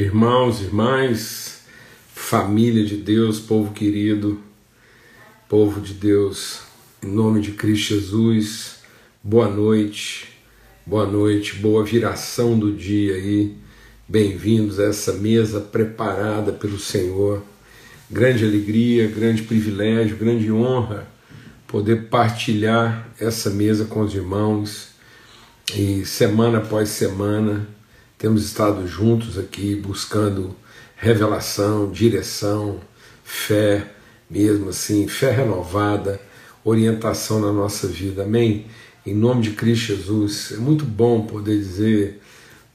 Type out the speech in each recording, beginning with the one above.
Irmãos, irmãs, família de Deus, povo querido, povo de Deus, em nome de Cristo Jesus, boa noite, boa noite, boa viração do dia aí, bem-vindos a essa mesa preparada pelo Senhor. Grande alegria, grande privilégio, grande honra poder partilhar essa mesa com os irmãos e semana após semana temos estado juntos aqui buscando revelação, direção, fé, mesmo assim, fé renovada, orientação na nossa vida. Amém? Em nome de Cristo Jesus. É muito bom poder dizer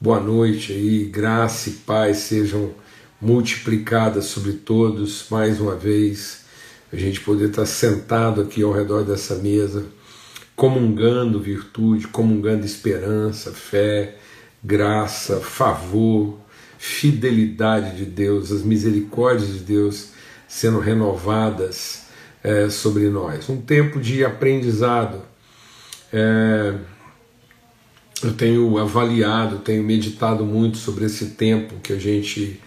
boa noite aí, graça e paz sejam multiplicadas sobre todos mais uma vez. A gente poder estar sentado aqui ao redor dessa mesa, comungando virtude, comungando esperança, fé, graça, favor, fidelidade de Deus, as misericórdias de Deus sendo renovadas é, sobre nós. Um tempo de aprendizado. É, eu tenho avaliado, tenho meditado muito sobre esse tempo que a gente.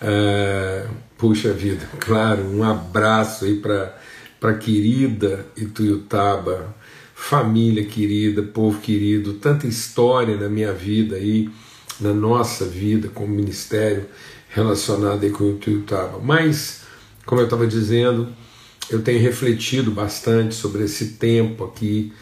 É, puxa vida, claro, um abraço aí para a querida Ituiutaba, família querida, povo querido, tanta história na minha vida aí, na nossa vida como ministério relacionado aí com o Tuiutaba. Mas, como eu estava dizendo, eu tenho refletido bastante sobre esse tempo aqui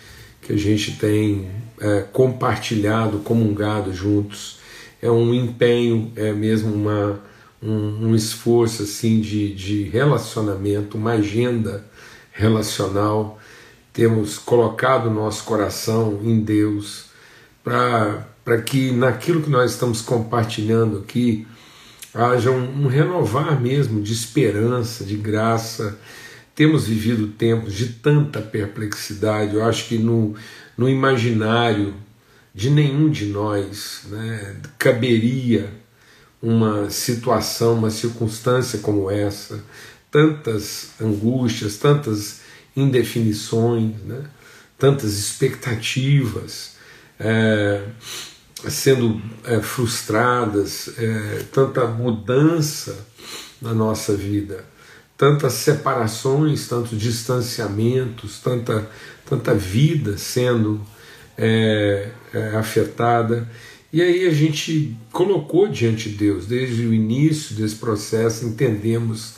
que a gente tem é, compartilhado, comungado juntos. É um empenho, é mesmo uma, um, um esforço assim de, de relacionamento, uma agenda relacional temos colocado nosso coração em Deus para que naquilo que nós estamos compartilhando aqui haja um, um, renovar mesmo de esperança, de graça. Temos vivido tempos de tanta perplexidade, eu acho que no, no imaginário de nenhum de nós né, caberia uma situação, uma circunstância como essa, tantas angústias, tantas indefinições, né? tantas expectativas é, sendo é, frustradas, é, tanta mudança na nossa vida, tantas separações, tantos distanciamentos, tanta, tanta vida sendo é, é, afetada. E aí a gente colocou diante de Deus, desde o início desse processo, entendemos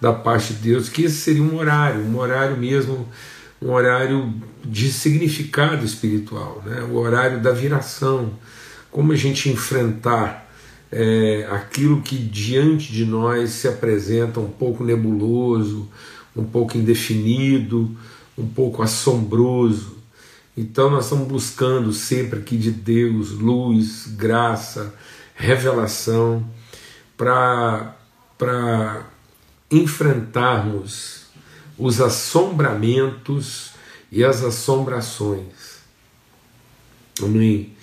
da parte de Deus, que esse seria um horário, um horário mesmo, um horário de significado espiritual, né? o horário da viração, como a gente enfrentar é, aquilo que diante de nós se apresenta um pouco nebuloso, um pouco indefinido, um pouco assombroso. Então nós estamos buscando sempre aqui de Deus luz, graça, revelação para enfrentarmos os assombramentos e as assombrações. Amém?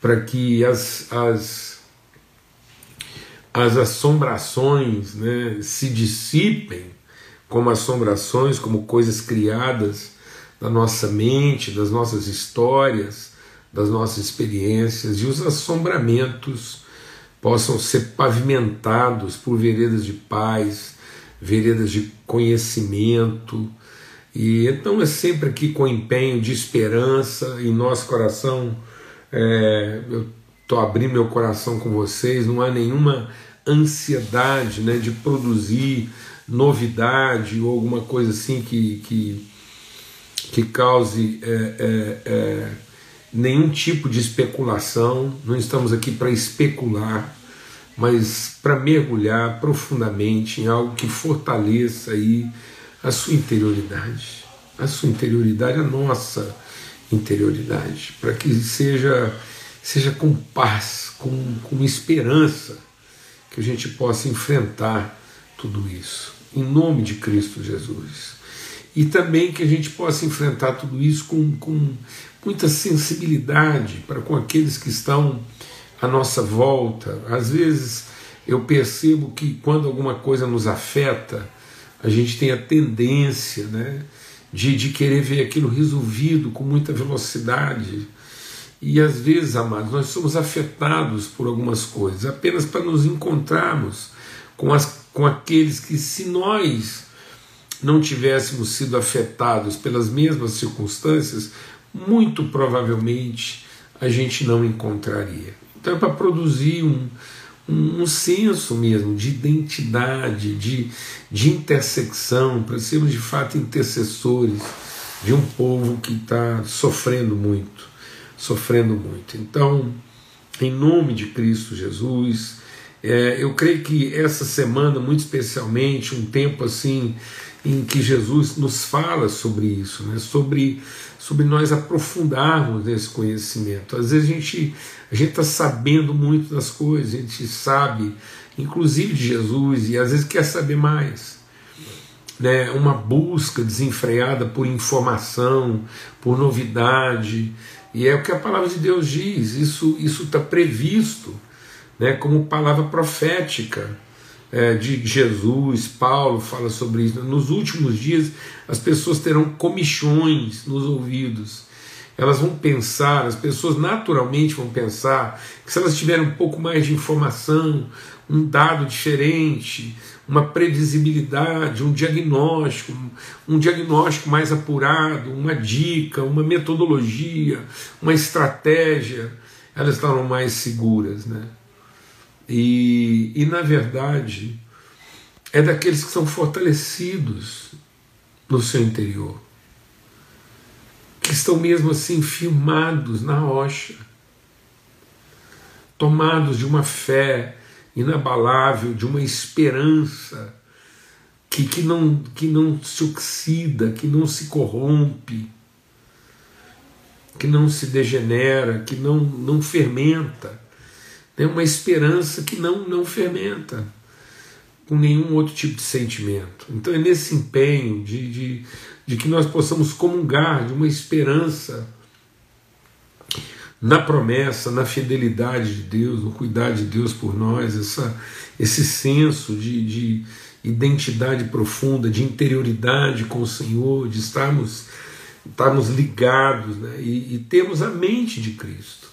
Para que as, as, as assombrações né, se dissipem como assombrações, como coisas criadas da nossa mente, das nossas histórias, das nossas experiências, e os assombramentos possam ser pavimentados por veredas de paz, veredas de conhecimento. E então é sempre aqui com empenho de esperança em nosso coração. É, eu estou abrindo meu coração com vocês, não há nenhuma ansiedade né, de produzir novidade ou alguma coisa assim que, que, que cause é, é, é nenhum tipo de especulação. Não estamos aqui para especular mas para mergulhar profundamente em algo que fortaleça aí a sua interioridade, a sua interioridade, a nossa interioridade, para que seja seja com paz, com, com esperança que a gente possa enfrentar tudo isso, em nome de Cristo Jesus. E também que a gente possa enfrentar tudo isso com, com muita sensibilidade para com aqueles que estão à nossa volta. Às vezes eu percebo que quando alguma coisa nos afeta, a gente tem a tendência né, de, de querer ver aquilo resolvido com muita velocidade. E às vezes, amados, nós somos afetados por algumas coisas apenas para nos encontrarmos com, as, com aqueles que, se nós não tivéssemos sido afetados pelas mesmas circunstâncias, muito provavelmente a gente não encontraria. Então é para produzir um, um, um, senso mesmo de identidade, de, de intersecção, para sermos de fato intercessores de um povo que está sofrendo muito, sofrendo muito. Então, em nome de Cristo Jesus, é, eu creio que essa semana, muito especialmente, um tempo assim em que Jesus nos fala sobre isso, né? sobre, sobre nós aprofundarmos nesse conhecimento. Às vezes a gente a está sabendo muito das coisas, a gente sabe, inclusive de Jesus, e às vezes quer saber mais. Né? Uma busca desenfreada por informação, por novidade, e é o que a palavra de Deus diz, isso está previsto né? como palavra profética é, de Jesus, Paulo fala sobre isso. Nos últimos dias, as pessoas terão comichões nos ouvidos. Elas vão pensar, as pessoas naturalmente vão pensar que se elas tiverem um pouco mais de informação, um dado diferente, uma previsibilidade, um diagnóstico, um diagnóstico mais apurado, uma dica, uma metodologia, uma estratégia, elas estarão mais seguras, né? E, e na verdade, é daqueles que são fortalecidos no seu interior, que estão mesmo assim firmados na rocha, tomados de uma fé inabalável, de uma esperança que, que, não, que não se oxida, que não se corrompe, que não se degenera, que não, não fermenta tem uma esperança que não, não fermenta com nenhum outro tipo de sentimento. Então é nesse empenho de, de, de que nós possamos comungar de uma esperança na promessa, na fidelidade de Deus, no cuidar de Deus por nós, essa, esse senso de, de identidade profunda, de interioridade com o Senhor, de estarmos, estarmos ligados né? e, e termos a mente de Cristo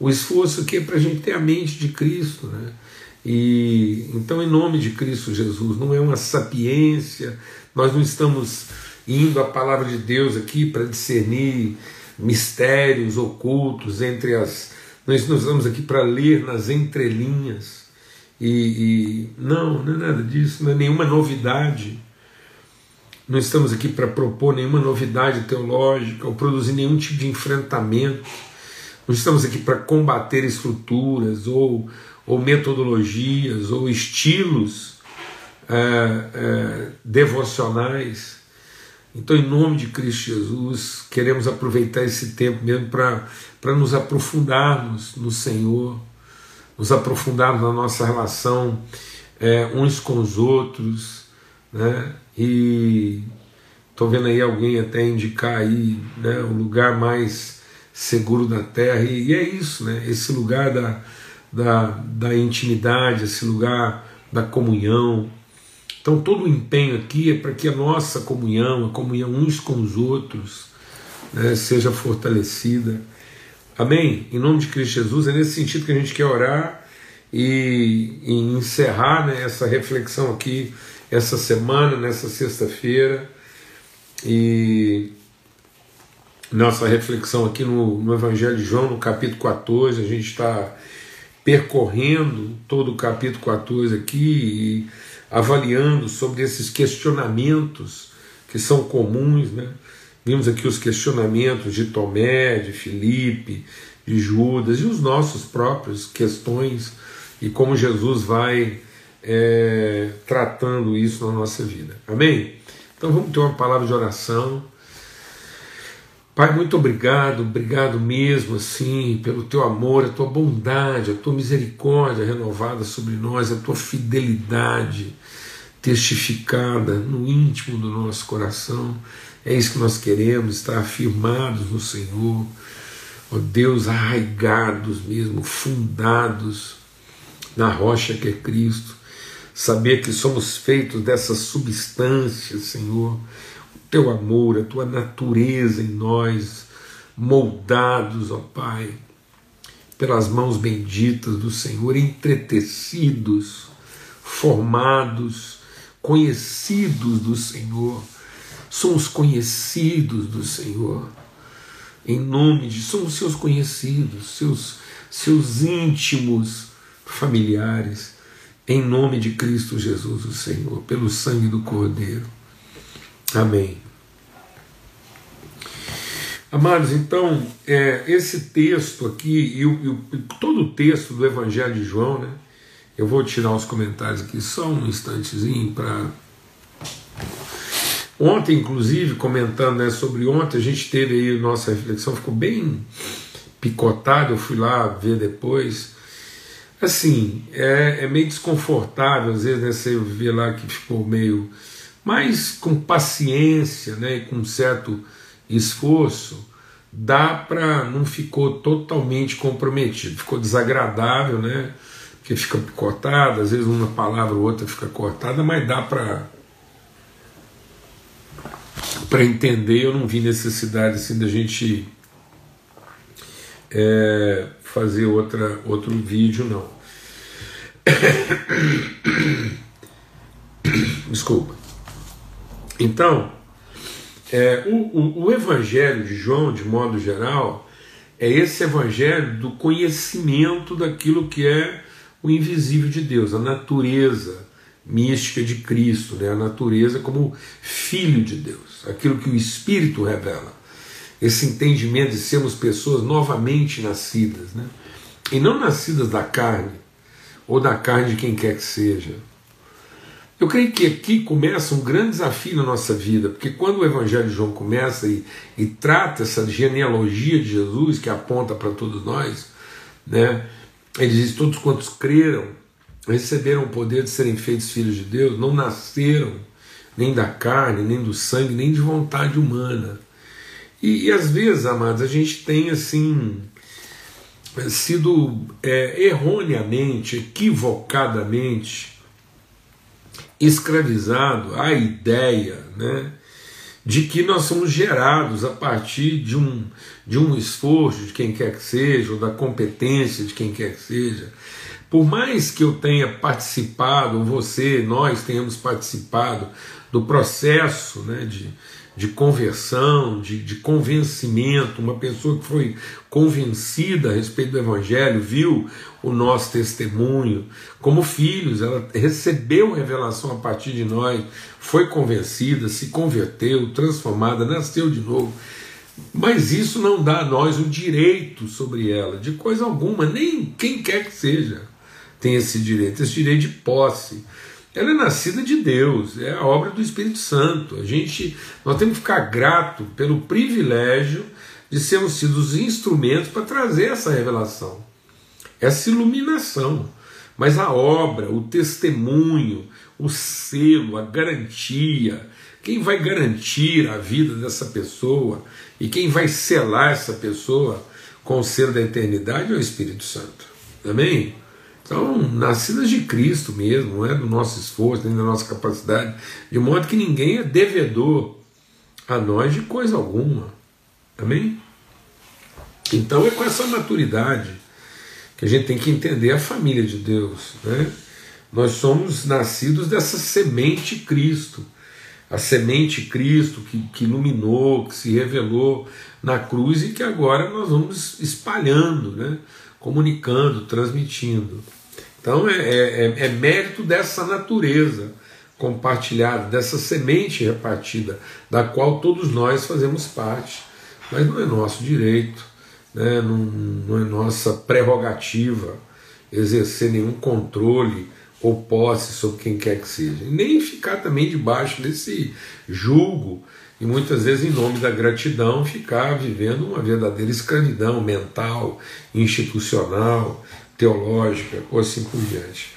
o esforço aqui é para a gente ter a mente de Cristo, né? E então, em nome de Cristo Jesus, não é uma sapiência, nós não estamos indo à palavra de Deus aqui para discernir mistérios ocultos entre as. Nós não estamos aqui para ler nas entrelinhas. E, e não, não é nada disso, não é nenhuma novidade. Não estamos aqui para propor nenhuma novidade teológica ou produzir nenhum tipo de enfrentamento não estamos aqui para combater estruturas ou, ou metodologias ou estilos é, é, devocionais. Então, em nome de Cristo Jesus, queremos aproveitar esse tempo mesmo para nos aprofundarmos no Senhor, nos aprofundarmos na nossa relação é, uns com os outros, né? E estou vendo aí alguém até indicar aí né, o lugar mais seguro da terra. E, e é isso, né? esse lugar da, da, da intimidade, esse lugar da comunhão. Então, todo o empenho aqui é para que a nossa comunhão, a comunhão uns com os outros, né, seja fortalecida. Amém? Em nome de Cristo Jesus, é nesse sentido que a gente quer orar e, e encerrar né, essa reflexão aqui, essa semana, nessa sexta-feira. E nossa reflexão aqui no, no Evangelho de João, no capítulo 14, a gente está percorrendo todo o capítulo 14 aqui e avaliando sobre esses questionamentos que são comuns, né? Vimos aqui os questionamentos de Tomé, de Filipe, de Judas e os nossos próprios questões e como Jesus vai é, tratando isso na nossa vida. Amém? Então vamos ter uma palavra de oração. Pai, muito obrigado, obrigado mesmo, assim, pelo teu amor, a tua bondade, a tua misericórdia renovada sobre nós, a tua fidelidade testificada no íntimo do nosso coração. É isso que nós queremos, estar afirmados no Senhor, ó Deus, arraigados mesmo, fundados na rocha que é Cristo. Saber que somos feitos dessa substância, Senhor teu amor, a tua natureza em nós, moldados, ó Pai, pelas mãos benditas do Senhor, entretecidos, formados, conhecidos do Senhor. Somos conhecidos do Senhor. Em nome de somos seus conhecidos, seus seus íntimos familiares, em nome de Cristo Jesus, o Senhor, pelo sangue do Cordeiro. Amém. Amados, então, é, esse texto aqui, e, o, e todo o texto do Evangelho de João, né? Eu vou tirar os comentários aqui só um instantezinho para. Ontem, inclusive, comentando né, sobre ontem, a gente teve aí nossa reflexão, ficou bem picotado, eu fui lá ver depois. Assim, é, é meio desconfortável, às vezes, né, você vê lá que ficou meio. Mas com paciência né, e com certo esforço, dá para. não ficou totalmente comprometido, ficou desagradável, né? Porque fica cortado, às vezes uma palavra ou outra fica cortada, mas dá para. Para entender, eu não vi necessidade assim da gente é, fazer outra, outro vídeo, não. Desculpa. Então, é, o, o, o, Evangelho de João, de modo geral, é esse Evangelho do conhecimento daquilo que é o invisível de Deus, a natureza mística de Cristo, né? a natureza como Filho de Deus, aquilo que o Espírito revela. Esse entendimento de sermos pessoas novamente nascidas, né? e não nascidas da carne, ou da carne de quem quer que seja, eu creio que aqui começa um grande desafio na nossa vida, porque quando o Evangelho de João começa e, e trata essa genealogia de Jesus que aponta para todos nós, né, ele diz: Todos quantos creram, receberam o poder de serem feitos filhos de Deus, não nasceram nem da carne, nem do sangue, nem de vontade humana. E, e às vezes, amados, a gente tem assim sido é, erroneamente, equivocadamente, escravizado à ideia né, de que nós somos gerados a partir de um, de um esforço de quem quer que seja, ou da competência de quem quer que seja. Por mais que eu tenha participado, você, nós tenhamos participado do processo né, de, de conversão, de, de convencimento, uma pessoa que foi convencida a respeito do Evangelho, viu o nosso testemunho, como filhos, ela recebeu revelação a partir de nós, foi convencida, se converteu, transformada, nasceu de novo. Mas isso não dá a nós o direito sobre ela, de coisa alguma, nem quem quer que seja tem esse direito, esse direito de posse. Ela é nascida de Deus, é a obra do Espírito Santo. A gente, nós temos que ficar grato pelo privilégio de sermos sido os instrumentos para trazer essa revelação, essa iluminação. Mas a obra, o testemunho, o selo, a garantia, quem vai garantir a vida dessa pessoa e quem vai selar essa pessoa com o selo da eternidade é o Espírito Santo. Amém? Então, nascidas de Cristo mesmo, não é do nosso esforço, nem da nossa capacidade, de modo que ninguém é devedor a nós de coisa alguma. Amém? Então é com essa maturidade que a gente tem que entender a família de Deus. Né? Nós somos nascidos dessa semente Cristo. A semente Cristo que, que iluminou, que se revelou na cruz e que agora nós vamos espalhando, né? comunicando, transmitindo. Então é, é, é, é mérito dessa natureza compartilhada, dessa semente repartida, da qual todos nós fazemos parte, mas não é nosso direito, né? não, não é nossa prerrogativa exercer nenhum controle ou posse sobre quem quer que seja, nem ficar também debaixo desse julgo e muitas vezes, em nome da gratidão, ficar vivendo uma verdadeira escravidão mental, institucional, teológica ou assim por diante.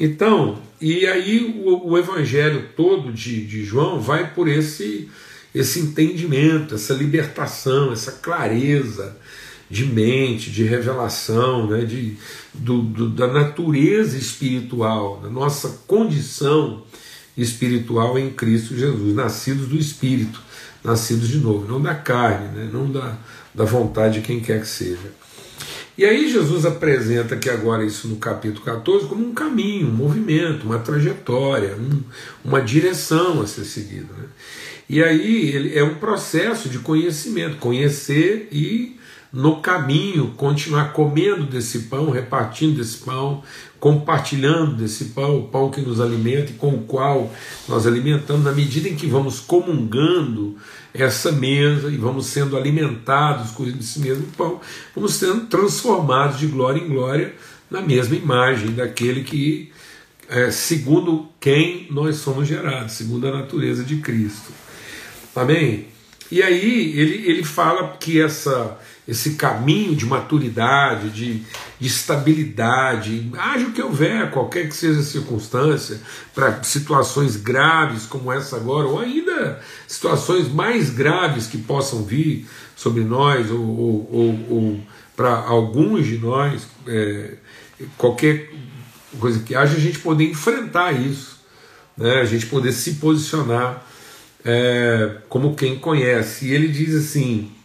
Então, e aí o, o evangelho todo de, de João vai por esse, esse entendimento, essa libertação, essa clareza de mente, de revelação, né, de, do, do, da natureza espiritual, da nossa condição espiritual em Cristo Jesus, nascidos do Espírito, nascidos de novo, não da carne, né, não da, da vontade de quem quer que seja. E aí Jesus apresenta que agora isso no capítulo 14 como um caminho, um movimento, uma trajetória, um, uma direção a ser seguida. Né? E aí ele, é um processo de conhecimento, conhecer e no caminho continuar comendo desse pão, repartindo desse pão, compartilhando desse pão, o pão que nos alimenta e com o qual nós alimentamos, na medida em que vamos comungando essa mesa e vamos sendo alimentados com esse mesmo pão, vamos sendo transformados de glória em glória na mesma imagem daquele que, é, segundo quem nós somos gerados, segundo a natureza de Cristo. Amém? E aí ele, ele fala que essa esse caminho de maturidade, de, de estabilidade, haja o que houver, qualquer que seja a circunstância, para situações graves como essa agora, ou ainda situações mais graves que possam vir sobre nós, ou, ou, ou, ou para alguns de nós, é, qualquer coisa que haja, a gente poder enfrentar isso, né, a gente poder se posicionar é, como quem conhece. E ele diz assim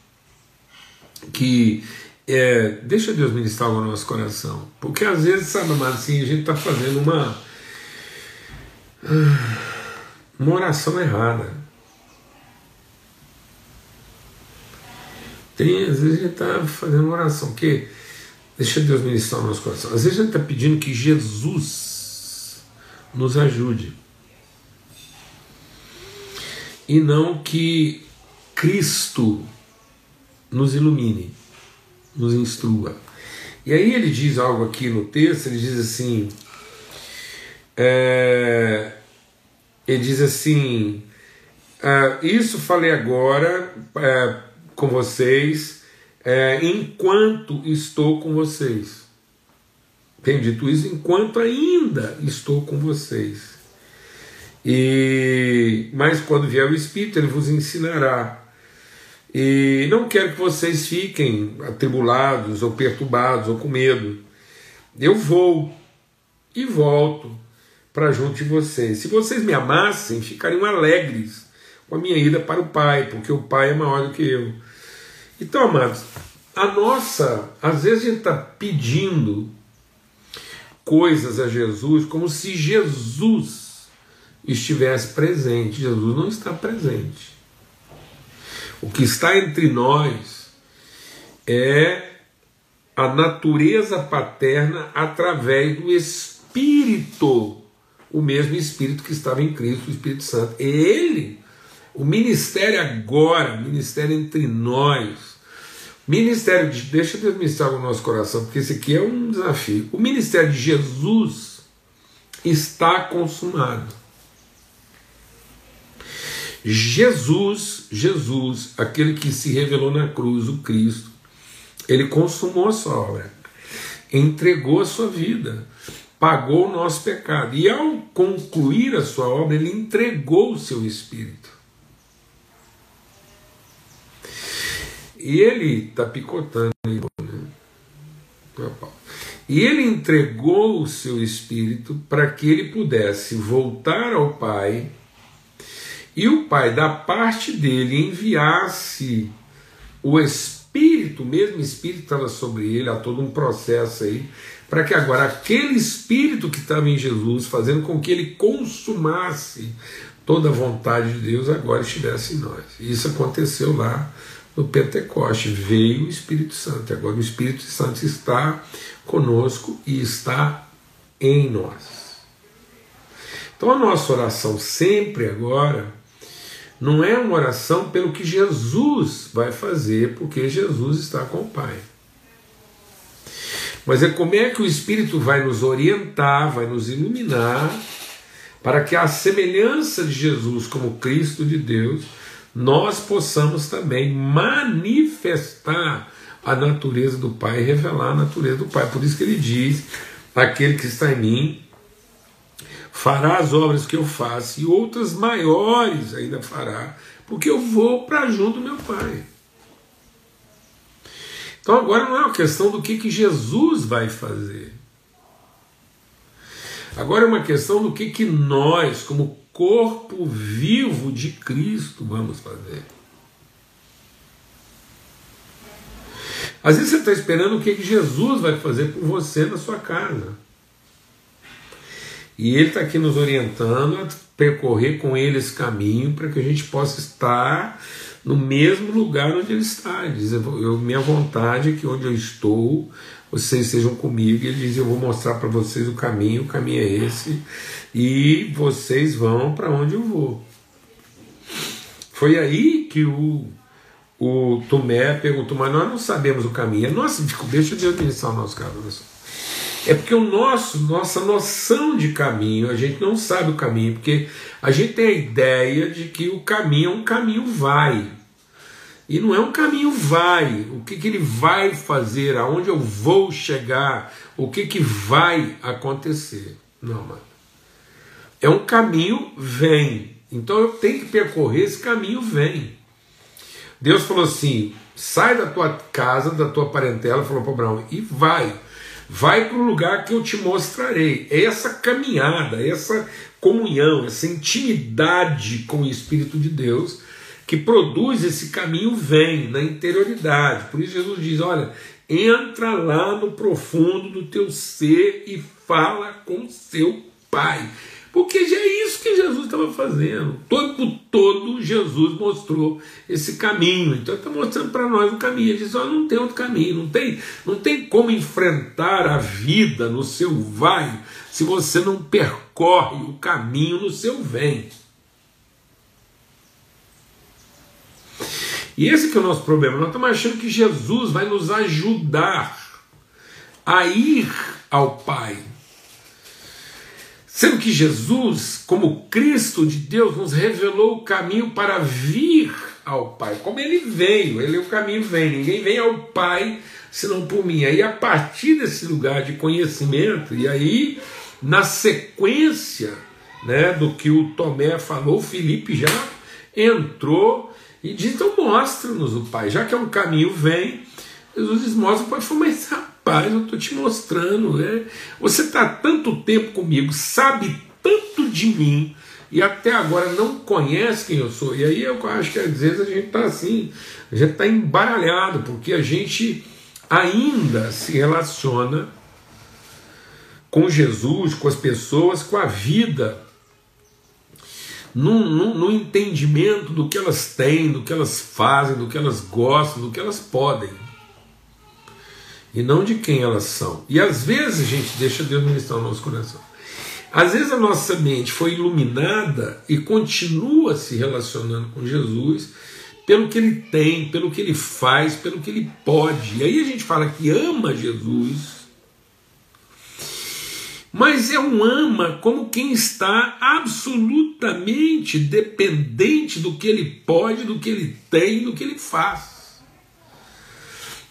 que é, deixa Deus ministrar o nosso coração. Porque às vezes, sabe, amado, assim, a gente está fazendo uma, uma oração errada. Tem, às vezes a gente está fazendo uma oração que deixa Deus ministrar o nosso coração. Às vezes a gente está pedindo que Jesus nos ajude. E não que Cristo nos ilumine, nos instrua. E aí ele diz algo aqui no texto, ele diz assim, é, ele diz assim, é, isso falei agora é, com vocês, é, enquanto estou com vocês. Tenho dito isso enquanto ainda estou com vocês. E mas quando vier o Espírito, ele vos ensinará e não quero que vocês fiquem atribulados ou perturbados ou com medo. Eu vou e volto para junto de vocês. Se vocês me amassem, ficariam alegres com a minha ida para o Pai, porque o Pai é maior do que eu. Então, amados, a nossa, às vezes a gente está pedindo coisas a Jesus como se Jesus estivesse presente. Jesus não está presente. O que está entre nós é a natureza paterna através do Espírito, o mesmo Espírito que estava em Cristo, o Espírito Santo. Ele, o ministério agora, o ministério entre nós, ministério de, deixa Deus ministrar no nosso coração, porque esse aqui é um desafio. O ministério de Jesus está consumado. Jesus, Jesus, aquele que se revelou na cruz, o Cristo, ele consumou a sua obra, entregou a sua vida, pagou o nosso pecado. E ao concluir a sua obra, ele entregou o seu espírito. E ele está picotando né? E ele entregou o seu espírito para que ele pudesse voltar ao Pai e o Pai, da parte dele, enviasse o Espírito, o mesmo Espírito estava sobre ele, há todo um processo aí, para que agora aquele Espírito que estava em Jesus, fazendo com que ele consumasse toda a vontade de Deus, agora estivesse em nós. Isso aconteceu lá no Pentecoste, veio o Espírito Santo, agora o Espírito Santo está conosco e está em nós. Então a nossa oração sempre agora não é uma oração pelo que Jesus vai fazer, porque Jesus está com o Pai. Mas é como é que o Espírito vai nos orientar, vai nos iluminar, para que a semelhança de Jesus como Cristo de Deus, nós possamos também manifestar a natureza do Pai, revelar a natureza do Pai. Por isso que ele diz: aquele que está em mim fará as obras que eu faço e outras maiores ainda fará, porque eu vou para junto do meu Pai. Então agora não é uma questão do que, que Jesus vai fazer. Agora é uma questão do que, que nós, como corpo vivo de Cristo, vamos fazer. Às vezes você está esperando o que Jesus vai fazer por você na sua casa. E Ele está aqui nos orientando a percorrer com Ele esse caminho para que a gente possa estar no mesmo lugar onde Ele está. Ele diz: eu, Minha vontade é que onde eu estou, vocês estejam comigo. E Ele diz: Eu vou mostrar para vocês o caminho, o caminho é esse, e vocês vão para onde eu vou. Foi aí que o o Tomé perguntou, mas nós não sabemos o caminho. Nossa, deixa eu administrar o nosso caso. É porque o nosso, nossa noção de caminho, a gente não sabe o caminho, porque a gente tem a ideia de que o caminho é um caminho vai. E não é um caminho vai. O que, que ele vai fazer, aonde eu vou chegar, o que, que vai acontecer. Não, mano. É um caminho vem. Então eu tenho que percorrer esse caminho vem. Deus falou assim: sai da tua casa, da tua parentela, falou para Abraão, e vai. Vai para o lugar que eu te mostrarei. É essa caminhada, essa comunhão, essa intimidade com o Espírito de Deus que produz esse caminho vem na interioridade. Por isso Jesus diz: olha, entra lá no profundo do teu ser e fala com seu Pai. Porque já é isso que Jesus estava fazendo. O tempo todo Jesus mostrou esse caminho. Então ele está mostrando para nós o caminho. Ele diz: oh, não tem outro caminho, não tem, não tem como enfrentar a vida no seu vai se você não percorre o caminho no seu vem. E esse que é o nosso problema. Nós estamos achando que Jesus vai nos ajudar a ir ao Pai. Sendo que Jesus, como Cristo de Deus, nos revelou o caminho para vir ao Pai. Como ele veio, ele é o caminho vem. Ninguém vem ao Pai senão por mim. Aí a partir desse lugar de conhecimento, e aí na sequência né, do que o Tomé falou, Felipe já entrou e diz: então mostra-nos o Pai. Já que é um caminho, vem. Jesus diz: mostra o Pai. Falou, mas rapaz, eu estou te mostrando. Né? Você está tanto tempo comigo, sabe tanto de mim e até agora não conhece quem eu sou. E aí eu acho que às vezes a gente está assim, a gente está embaralhado, porque a gente ainda se relaciona com Jesus, com as pessoas, com a vida, no, no, no entendimento do que elas têm, do que elas fazem, do que elas gostam, do que elas podem e não de quem elas são. E às vezes gente deixa Deus ministrar o nosso coração. Às vezes a nossa mente foi iluminada e continua se relacionando com Jesus pelo que ele tem, pelo que ele faz, pelo que ele pode. E aí a gente fala que ama Jesus, mas é um ama como quem está absolutamente dependente do que ele pode, do que ele tem, do que ele faz.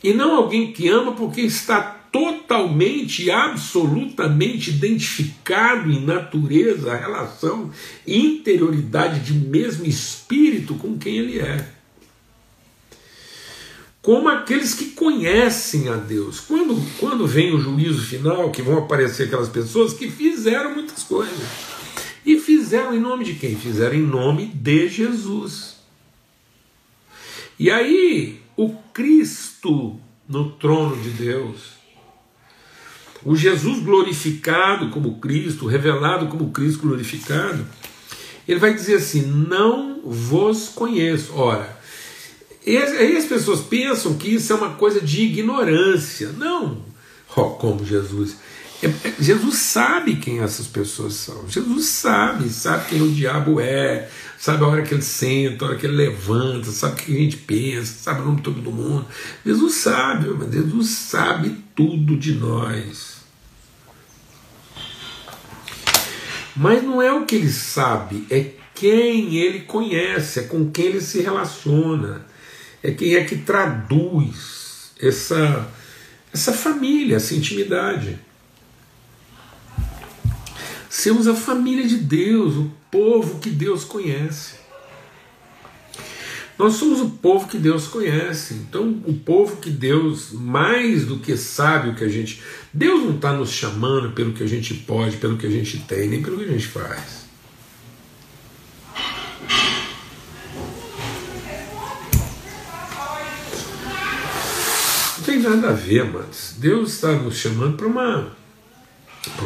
E não alguém que ama porque está totalmente absolutamente identificado em natureza, relação interioridade de mesmo espírito com quem ele é. Como aqueles que conhecem a Deus. Quando, quando vem o juízo final, que vão aparecer aquelas pessoas que fizeram muitas coisas. E fizeram em nome de quem? Fizeram em nome de Jesus. E aí, o Cristo no trono de Deus, o Jesus glorificado como Cristo, revelado como Cristo glorificado, ele vai dizer assim: Não vos conheço. Ora, aí as pessoas pensam que isso é uma coisa de ignorância. Não, oh, como Jesus. É, é, Jesus sabe quem essas pessoas são. Jesus sabe, sabe quem o diabo é, sabe a hora que ele senta, a hora que ele levanta, sabe o que a gente pensa, sabe o nome de todo mundo. Jesus sabe, mas Jesus sabe tudo de nós. Mas não é o que ele sabe, é quem ele conhece, é com quem ele se relaciona, é quem é que traduz essa, essa família, essa intimidade. Sermos a família de Deus, o povo que Deus conhece. Nós somos o povo que Deus conhece. Então, o povo que Deus, mais do que sabe o que a gente. Deus não está nos chamando pelo que a gente pode, pelo que a gente tem, nem pelo que a gente faz. Tem tem nada a ver, mas Deus está nos chamando para uma,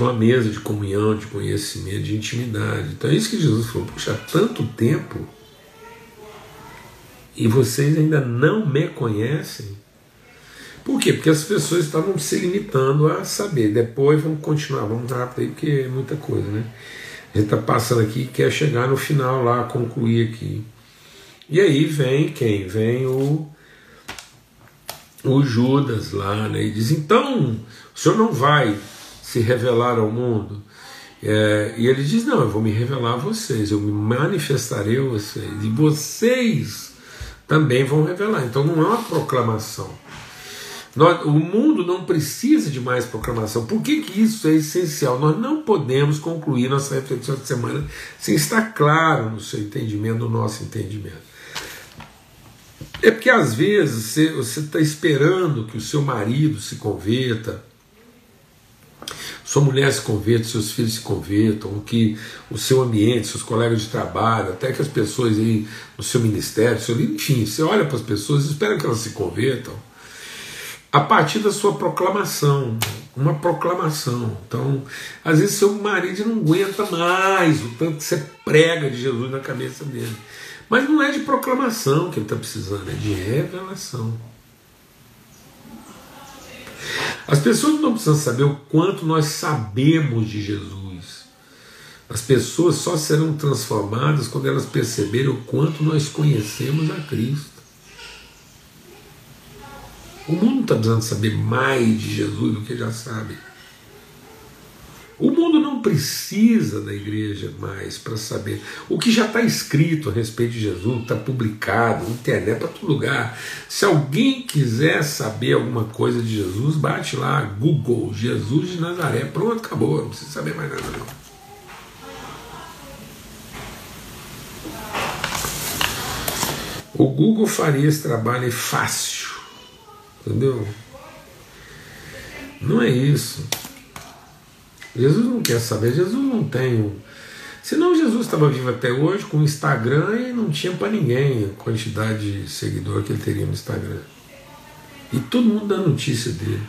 uma mesa de comunhão, de conhecimento, de intimidade. Então é isso que Jesus falou: puxa, há tanto tempo e vocês ainda não me conhecem. Por quê? Porque as pessoas estavam se limitando a saber. Depois vamos continuar, vamos rápido aí, porque é muita coisa, né? A gente está passando aqui e quer chegar no final lá, concluir aqui. E aí vem quem? Vem o, o Judas lá, né? E diz: então, o senhor não vai se revelar ao mundo? É, e ele diz: não, eu vou me revelar a vocês, eu me manifestarei a vocês, e vocês também vão revelar. Então não é uma proclamação nós, o mundo não precisa de mais proclamação. Por que, que isso é essencial? Nós não podemos concluir nossa reflexão de semana sem estar claro no seu entendimento, no nosso entendimento. É porque às vezes você está esperando que o seu marido se converta, sua mulher se converta, seus filhos se convertam, que o seu ambiente, seus colegas de trabalho, até que as pessoas aí no seu ministério, seu, enfim, você olha para as pessoas e espera que elas se convertam a partir da sua proclamação, uma proclamação. Então, às vezes seu marido não aguenta mais o tanto que você prega de Jesus na cabeça dele. Mas não é de proclamação que ele está precisando, é de revelação. As pessoas não precisam saber o quanto nós sabemos de Jesus. As pessoas só serão transformadas quando elas perceberem o quanto nós conhecemos a Cristo. O mundo está precisando saber mais de Jesus do que já sabe. O mundo não precisa da igreja mais para saber. O que já está escrito a respeito de Jesus, está publicado, internet, para todo lugar. Se alguém quiser saber alguma coisa de Jesus, bate lá, Google, Jesus de Nazaré. Pronto, acabou, não precisa saber mais nada não. O Google faria esse trabalho fácil Entendeu? Não é isso. Jesus não quer saber, Jesus não tem. Senão Jesus estava vivo até hoje com o Instagram e não tinha para ninguém a quantidade de seguidor que ele teria no Instagram. E todo mundo dá notícia dele.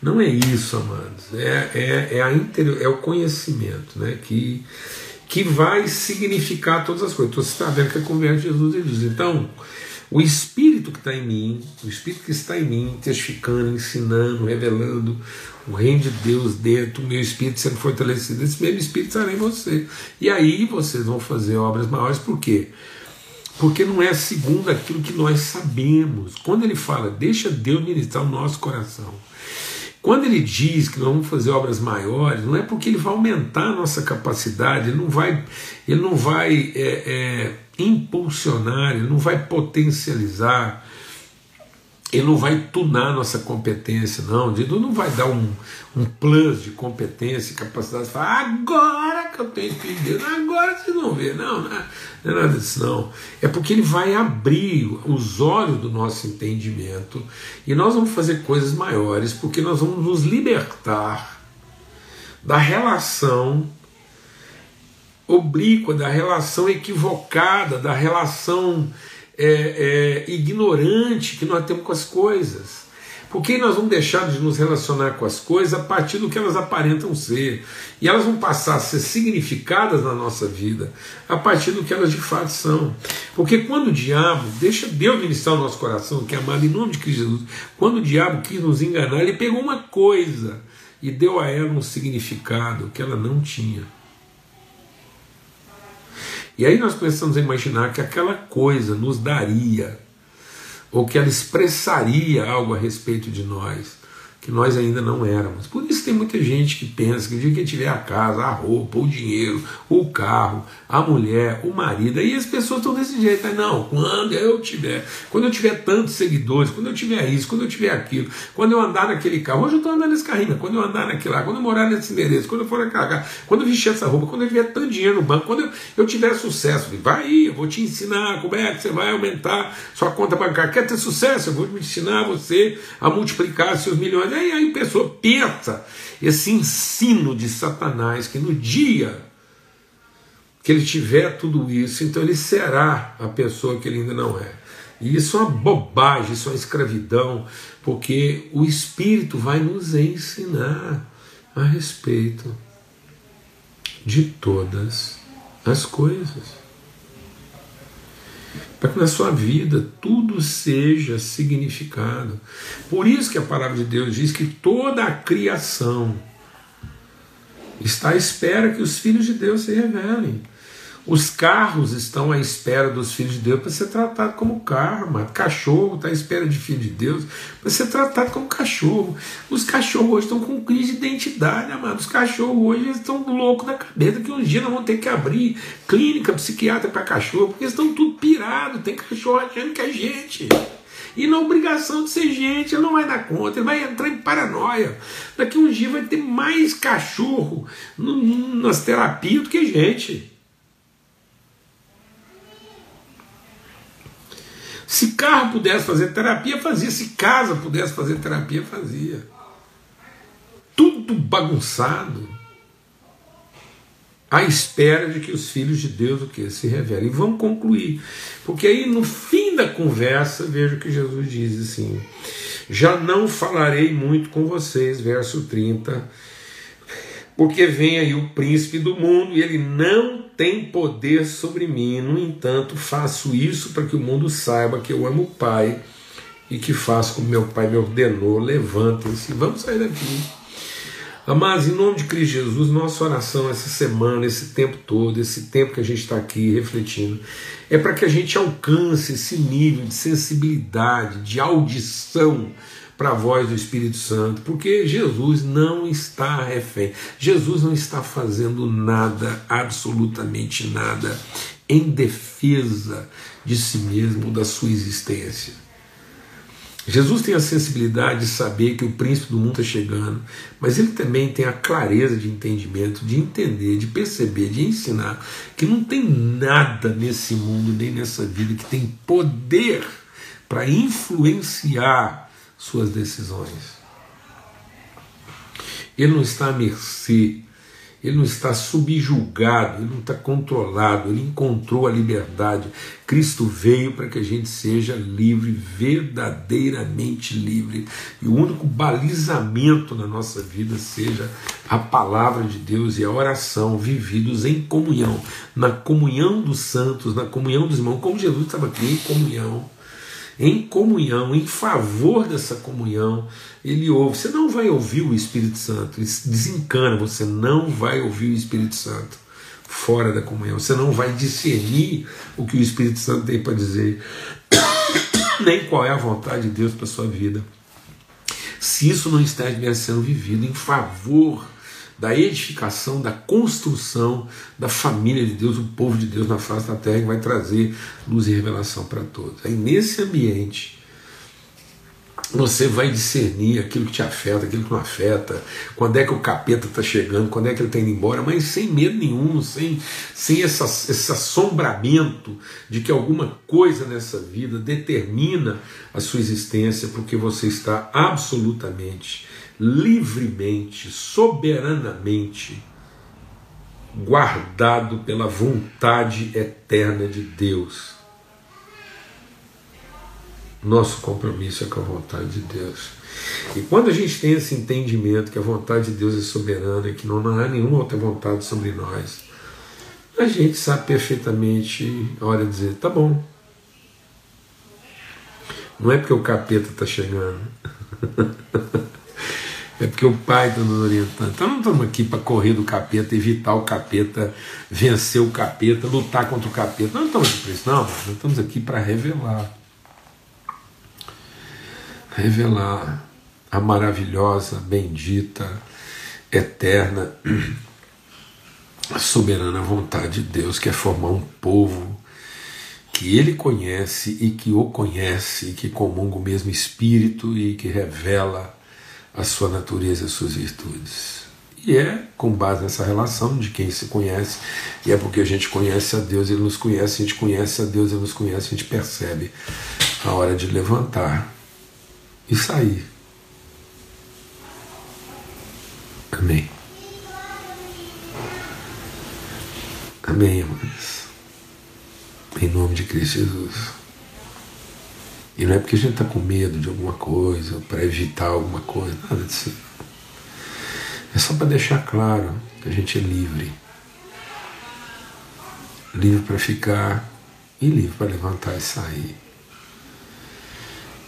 Não é isso, amados. É, é, é, a interior, é o conhecimento né, que, que vai significar todas as coisas. Então você está vendo que a conversa de Jesus ele diz. Então, o Espírito que está em mim, o Espírito que está em mim, testificando, ensinando, revelando o reino de Deus dentro, o meu Espírito sendo fortalecido, esse mesmo Espírito estará em você. E aí vocês vão fazer obras maiores, por quê? Porque não é segundo aquilo que nós sabemos. Quando ele fala, deixa Deus ministrar o nosso coração. Quando ele diz que nós vamos fazer obras maiores, não é porque ele vai aumentar a nossa capacidade, ele não vai, ele não vai é, é, impulsionar, ele não vai potencializar, ele não vai tunar nossa competência, não. Ele não vai dar um, um plus de competência e capacidade de falar, agora que eu tenho entendido, agora vocês vão ver. Não, não é, não é nada disso, não. É porque ele vai abrir os olhos do nosso entendimento e nós vamos fazer coisas maiores, porque nós vamos nos libertar da relação oblíqua, da relação equivocada, da relação é, é, ignorante que nós temos com as coisas. Porque nós vamos deixar de nos relacionar com as coisas a partir do que elas aparentam ser. E elas vão passar a ser significadas na nossa vida a partir do que elas de fato são. Porque quando o diabo, deixa Deus ministrar o nosso coração, que é amado em nome de Cristo Jesus, quando o diabo quis nos enganar, ele pegou uma coisa e deu a ela um significado que ela não tinha. E aí nós a imaginar que aquela coisa nos daria, ou que ela expressaria algo a respeito de nós que nós ainda não éramos. Por isso tem muita gente que pensa que o dia que tiver a casa, a roupa, o dinheiro, o carro, a mulher, o marido, aí as pessoas estão desse jeito. Não, quando eu tiver, quando eu tiver tantos seguidores, quando eu tiver isso, quando eu tiver aquilo, quando eu andar naquele carro, hoje eu estou andando nesse carrinho, quando eu andar naquele lá, quando eu morar nesse endereço, quando eu for naquela casa, quando eu vestir essa roupa, quando eu tiver tanto dinheiro no banco, quando eu, eu tiver sucesso, vai aí, eu vou te ensinar como é que você vai aumentar sua conta bancária. Quer ter sucesso? Eu vou te ensinar você a multiplicar seus milhões. Aí, aí a pessoa pensa esse ensino de Satanás, que no dia que ele tiver tudo isso, então ele será a pessoa que ele ainda não é. E isso é uma bobagem, isso é uma escravidão, porque o Espírito vai nos ensinar a respeito de todas as coisas. Para que na sua vida tudo seja significado. Por isso que a palavra de Deus diz que toda a criação está à espera que os filhos de Deus se revelem. Os carros estão à espera dos filhos de Deus para ser tratado como carro, mano. Cachorro está à espera de filho de Deus para ser tratado como cachorro. Os cachorros hoje estão com crise de identidade, mano. Os cachorros hoje estão loucos da cabeça que um dia nós vamos ter que abrir clínica psiquiatra para cachorro, porque estão tudo pirado. Tem cachorro achando que é gente. E na obrigação de ser gente, ele não vai dar conta, ele vai entrar em paranoia. Daqui um dia vai ter mais cachorro nas terapias do que gente. Se carro pudesse fazer terapia, fazia. Se casa pudesse fazer terapia, fazia. Tudo bagunçado. À espera de que os filhos de Deus o que se revelem. E vamos concluir. Porque aí no fim da conversa, vejo que Jesus diz assim: Já não falarei muito com vocês, verso 30 porque vem aí o príncipe do mundo e ele não tem poder sobre mim. No entanto, faço isso para que o mundo saiba que eu amo o Pai e que faço como meu Pai me ordenou. Levantem-se, vamos sair daqui. Amados, em nome de Cristo Jesus, nossa oração essa semana, esse tempo todo, esse tempo que a gente está aqui refletindo, é para que a gente alcance esse nível de sensibilidade, de audição para a voz do Espírito Santo, porque Jesus não está refém, Jesus não está fazendo nada, absolutamente nada, em defesa de si mesmo, da sua existência. Jesus tem a sensibilidade de saber que o príncipe do mundo está chegando, mas ele também tem a clareza de entendimento, de entender, de perceber, de ensinar que não tem nada nesse mundo, nem nessa vida, que tem poder para influenciar suas decisões. Ele não está à mercê, ele não está subjugado, ele não está controlado, ele encontrou a liberdade. Cristo veio para que a gente seja livre, verdadeiramente livre. E o único balizamento na nossa vida seja a palavra de Deus e a oração, vividos em comunhão, na comunhão dos santos, na comunhão dos irmãos, como Jesus estava aqui em comunhão em comunhão, em favor dessa comunhão, ele ouve. Você não vai ouvir o Espírito Santo, desencana, você não vai ouvir o Espírito Santo fora da comunhão, você não vai discernir o que o Espírito Santo tem para dizer, nem qual é a vontade de Deus para sua vida. Se isso não está sendo vivido em favor da edificação, da construção da família de Deus, o povo de Deus na face da terra, que vai trazer luz e revelação para todos. Aí nesse ambiente, você vai discernir aquilo que te afeta, aquilo que não afeta, quando é que o capeta está chegando, quando é que ele está indo embora, mas sem medo nenhum, sem, sem essa, esse assombramento de que alguma coisa nessa vida determina a sua existência, porque você está absolutamente livremente, soberanamente guardado pela vontade eterna de Deus. Nosso compromisso é com a vontade de Deus. E quando a gente tem esse entendimento que a vontade de Deus é soberana e que não há nenhuma outra vontade sobre nós, a gente sabe perfeitamente a hora de dizer: tá bom. Não é porque o capeta está chegando. É porque o Pai está nos orientando. Então não estamos aqui para correr do capeta, evitar o capeta, vencer o capeta, lutar contra o capeta. Não estamos aqui para isso, não. Nós estamos aqui para revelar. Revelar a maravilhosa, bendita, eterna, soberana vontade de Deus, que é formar um povo que ele conhece e que o conhece, e que comunga o mesmo Espírito e que revela a sua natureza as suas virtudes. E é com base nessa relação de quem se conhece, e é porque a gente conhece a Deus, ele nos conhece, a gente conhece a Deus, ele nos conhece, a gente percebe a hora de levantar e sair. Amém. Amém, amados. Em nome de Cristo Jesus. E não é porque a gente está com medo de alguma coisa, para evitar alguma coisa, nada disso. É só para deixar claro que a gente é livre. Livre para ficar e livre para levantar e sair.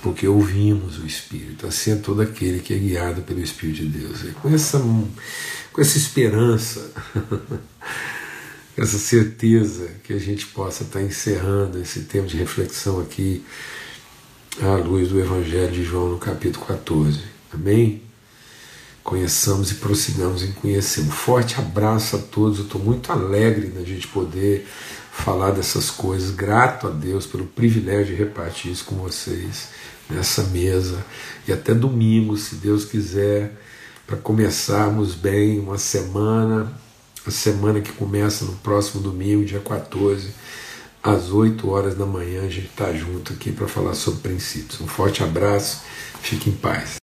Porque ouvimos o Espírito, assim é todo aquele que é guiado pelo Espírito de Deus. E com essa, com essa esperança, essa certeza que a gente possa estar encerrando esse tempo de reflexão aqui à luz do Evangelho de João no capítulo 14. Amém? Conheçamos e prossigamos em conhecer. Um forte abraço a todos. Eu estou muito alegre da gente poder falar dessas coisas. Grato a Deus pelo privilégio de repartir isso com vocês nessa mesa. E até domingo, se Deus quiser, para começarmos bem uma semana, a semana que começa no próximo domingo, dia 14, às 8 horas da manhã, a gente está junto aqui para falar sobre princípios. Um forte abraço, fique em paz.